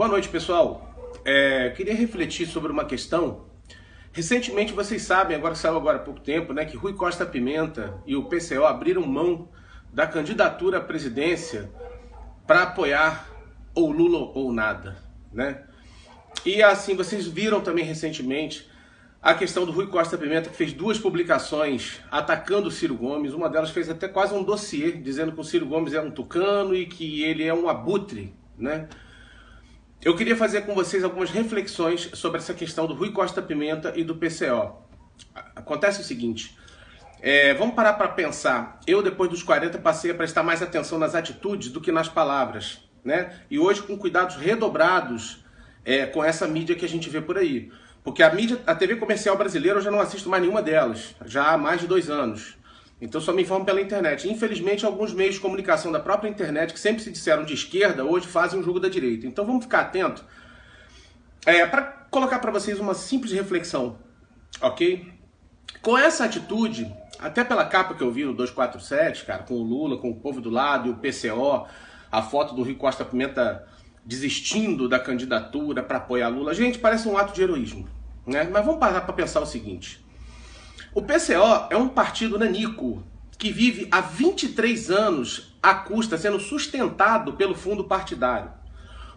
Boa noite, pessoal. É, queria refletir sobre uma questão. Recentemente, vocês sabem, agora saiu agora há pouco tempo, né, que Rui Costa Pimenta e o PCO abriram mão da candidatura à presidência para apoiar ou Lula ou nada, né? E assim, vocês viram também recentemente a questão do Rui Costa Pimenta, que fez duas publicações atacando o Ciro Gomes. Uma delas fez até quase um dossiê dizendo que o Ciro Gomes é um tucano e que ele é um abutre, né? Eu queria fazer com vocês algumas reflexões sobre essa questão do Rui Costa Pimenta e do PCO. Acontece o seguinte, é, vamos parar para pensar. Eu, depois dos 40, passei a prestar mais atenção nas atitudes do que nas palavras, né? E hoje, com cuidados redobrados é, com essa mídia que a gente vê por aí. Porque a mídia, a TV comercial brasileira, eu já não assisto mais nenhuma delas, já há mais de dois anos. Então só me informo pela internet. Infelizmente, alguns meios de comunicação da própria internet, que sempre se disseram de esquerda, hoje fazem um jogo da direita. Então vamos ficar atento. É, para colocar para vocês uma simples reflexão, ok? Com essa atitude, até pela capa que eu vi no 247, cara, com o Lula, com o povo do lado e o PCO, a foto do Rio Costa Pimenta desistindo da candidatura para apoiar Lula. Gente, parece um ato de heroísmo. Né? Mas vamos parar para pensar o seguinte. O PCO é um partido nanico que vive há 23 anos à custa, sendo sustentado pelo fundo partidário.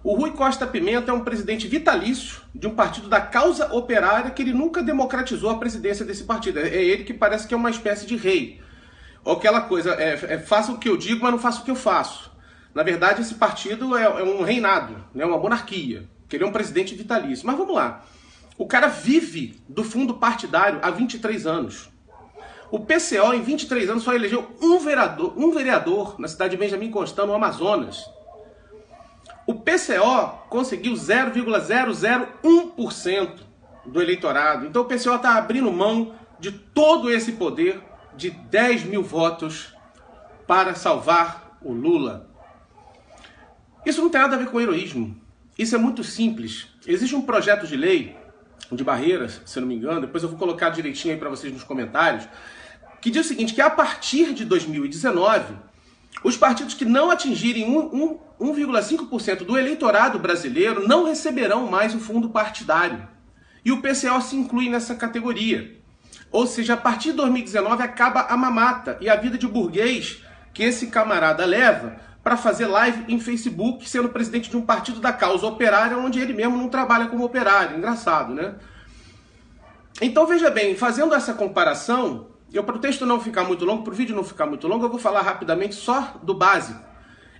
O Rui Costa Pimenta é um presidente vitalício de um partido da causa operária que ele nunca democratizou a presidência desse partido. É ele que parece que é uma espécie de rei. Ou aquela coisa, é, é faça o que eu digo, mas não faça o que eu faço. Na verdade, esse partido é, é um reinado, né, uma monarquia, que ele é um presidente vitalício. Mas vamos lá. O cara vive do fundo partidário há 23 anos. O PCO, em 23 anos, só elegeu um vereador, um vereador na cidade de Benjamin Constant, no Amazonas. O PCO conseguiu 0,001% do eleitorado. Então o PCO está abrindo mão de todo esse poder de 10 mil votos para salvar o Lula. Isso não tem nada a ver com heroísmo. Isso é muito simples. Existe um projeto de lei de barreiras, se não me engano, depois eu vou colocar direitinho aí para vocês nos comentários, que diz o seguinte, que a partir de 2019, os partidos que não atingirem 1,5% do eleitorado brasileiro não receberão mais o fundo partidário. E o PCO se inclui nessa categoria. Ou seja, a partir de 2019 acaba a mamata e a vida de burguês que esse camarada leva para fazer live em Facebook, sendo presidente de um partido da causa operária, onde ele mesmo não trabalha como operário. Engraçado, né? Então veja bem, fazendo essa comparação, eu para o texto não ficar muito longo, para o vídeo não ficar muito longo, eu vou falar rapidamente só do básico.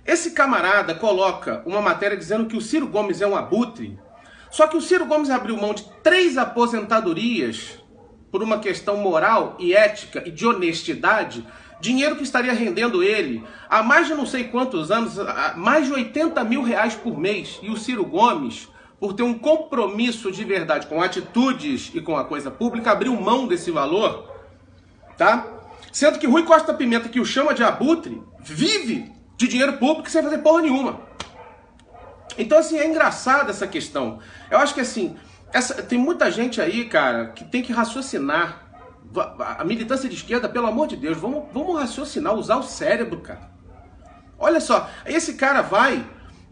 Esse camarada coloca uma matéria dizendo que o Ciro Gomes é um abutre, só que o Ciro Gomes abriu mão de três aposentadorias por uma questão moral e ética e de honestidade Dinheiro que estaria rendendo ele há mais de não sei quantos anos, mais de 80 mil reais por mês. E o Ciro Gomes, por ter um compromisso de verdade com atitudes e com a coisa pública, abriu mão desse valor, tá? Sendo que Rui Costa Pimenta, que o chama de abutre, vive de dinheiro público sem fazer porra nenhuma. Então, assim, é engraçada essa questão. Eu acho que, assim, essa, tem muita gente aí, cara, que tem que raciocinar a militância de esquerda, pelo amor de Deus, vamos, vamos raciocinar, usar o cérebro, cara. Olha só, esse cara vai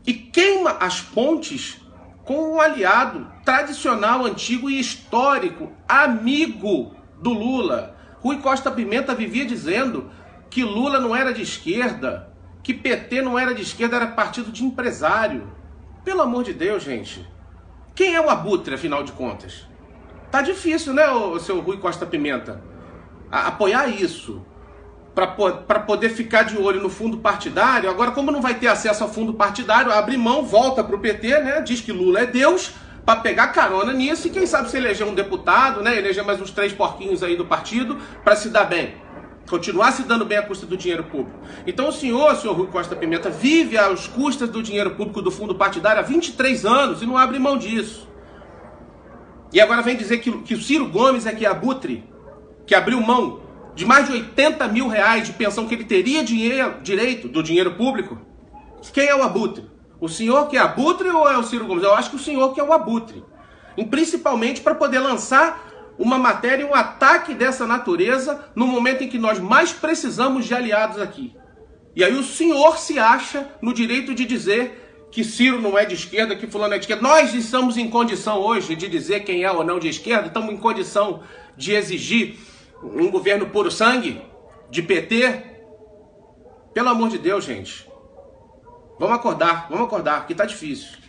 e queima as pontes com um aliado tradicional, antigo e histórico, amigo do Lula. Rui Costa Pimenta vivia dizendo que Lula não era de esquerda, que PT não era de esquerda, era partido de empresário. Pelo amor de Deus, gente. Quem é o abutre, afinal de contas? Tá difícil, né, o seu Rui Costa Pimenta? A, apoiar isso. Para poder ficar de olho no fundo partidário. Agora, como não vai ter acesso ao fundo partidário, abre mão, volta para o PT, né? Diz que Lula é Deus, para pegar carona nisso e quem sabe se eleger um deputado, né? Eleger mais uns três porquinhos aí do partido para se dar bem. Continuar se dando bem à custa do dinheiro público. Então o senhor, senhor Rui Costa Pimenta, vive às custas do dinheiro público do fundo partidário há 23 anos e não abre mão disso. E agora vem dizer que, que o Ciro Gomes é que é abutre, que abriu mão de mais de 80 mil reais de pensão que ele teria dinheiro, direito do dinheiro público. Quem é o abutre? O senhor que é abutre ou é o Ciro Gomes? Eu acho que o senhor que é o abutre. E principalmente para poder lançar uma matéria, um ataque dessa natureza no momento em que nós mais precisamos de aliados aqui. E aí o senhor se acha no direito de dizer que Ciro não é de esquerda, que fulano é de esquerda. Nós estamos em condição hoje de dizer quem é ou não de esquerda, estamos em condição de exigir um governo puro sangue, de PT. Pelo amor de Deus, gente. Vamos acordar, vamos acordar, que tá difícil.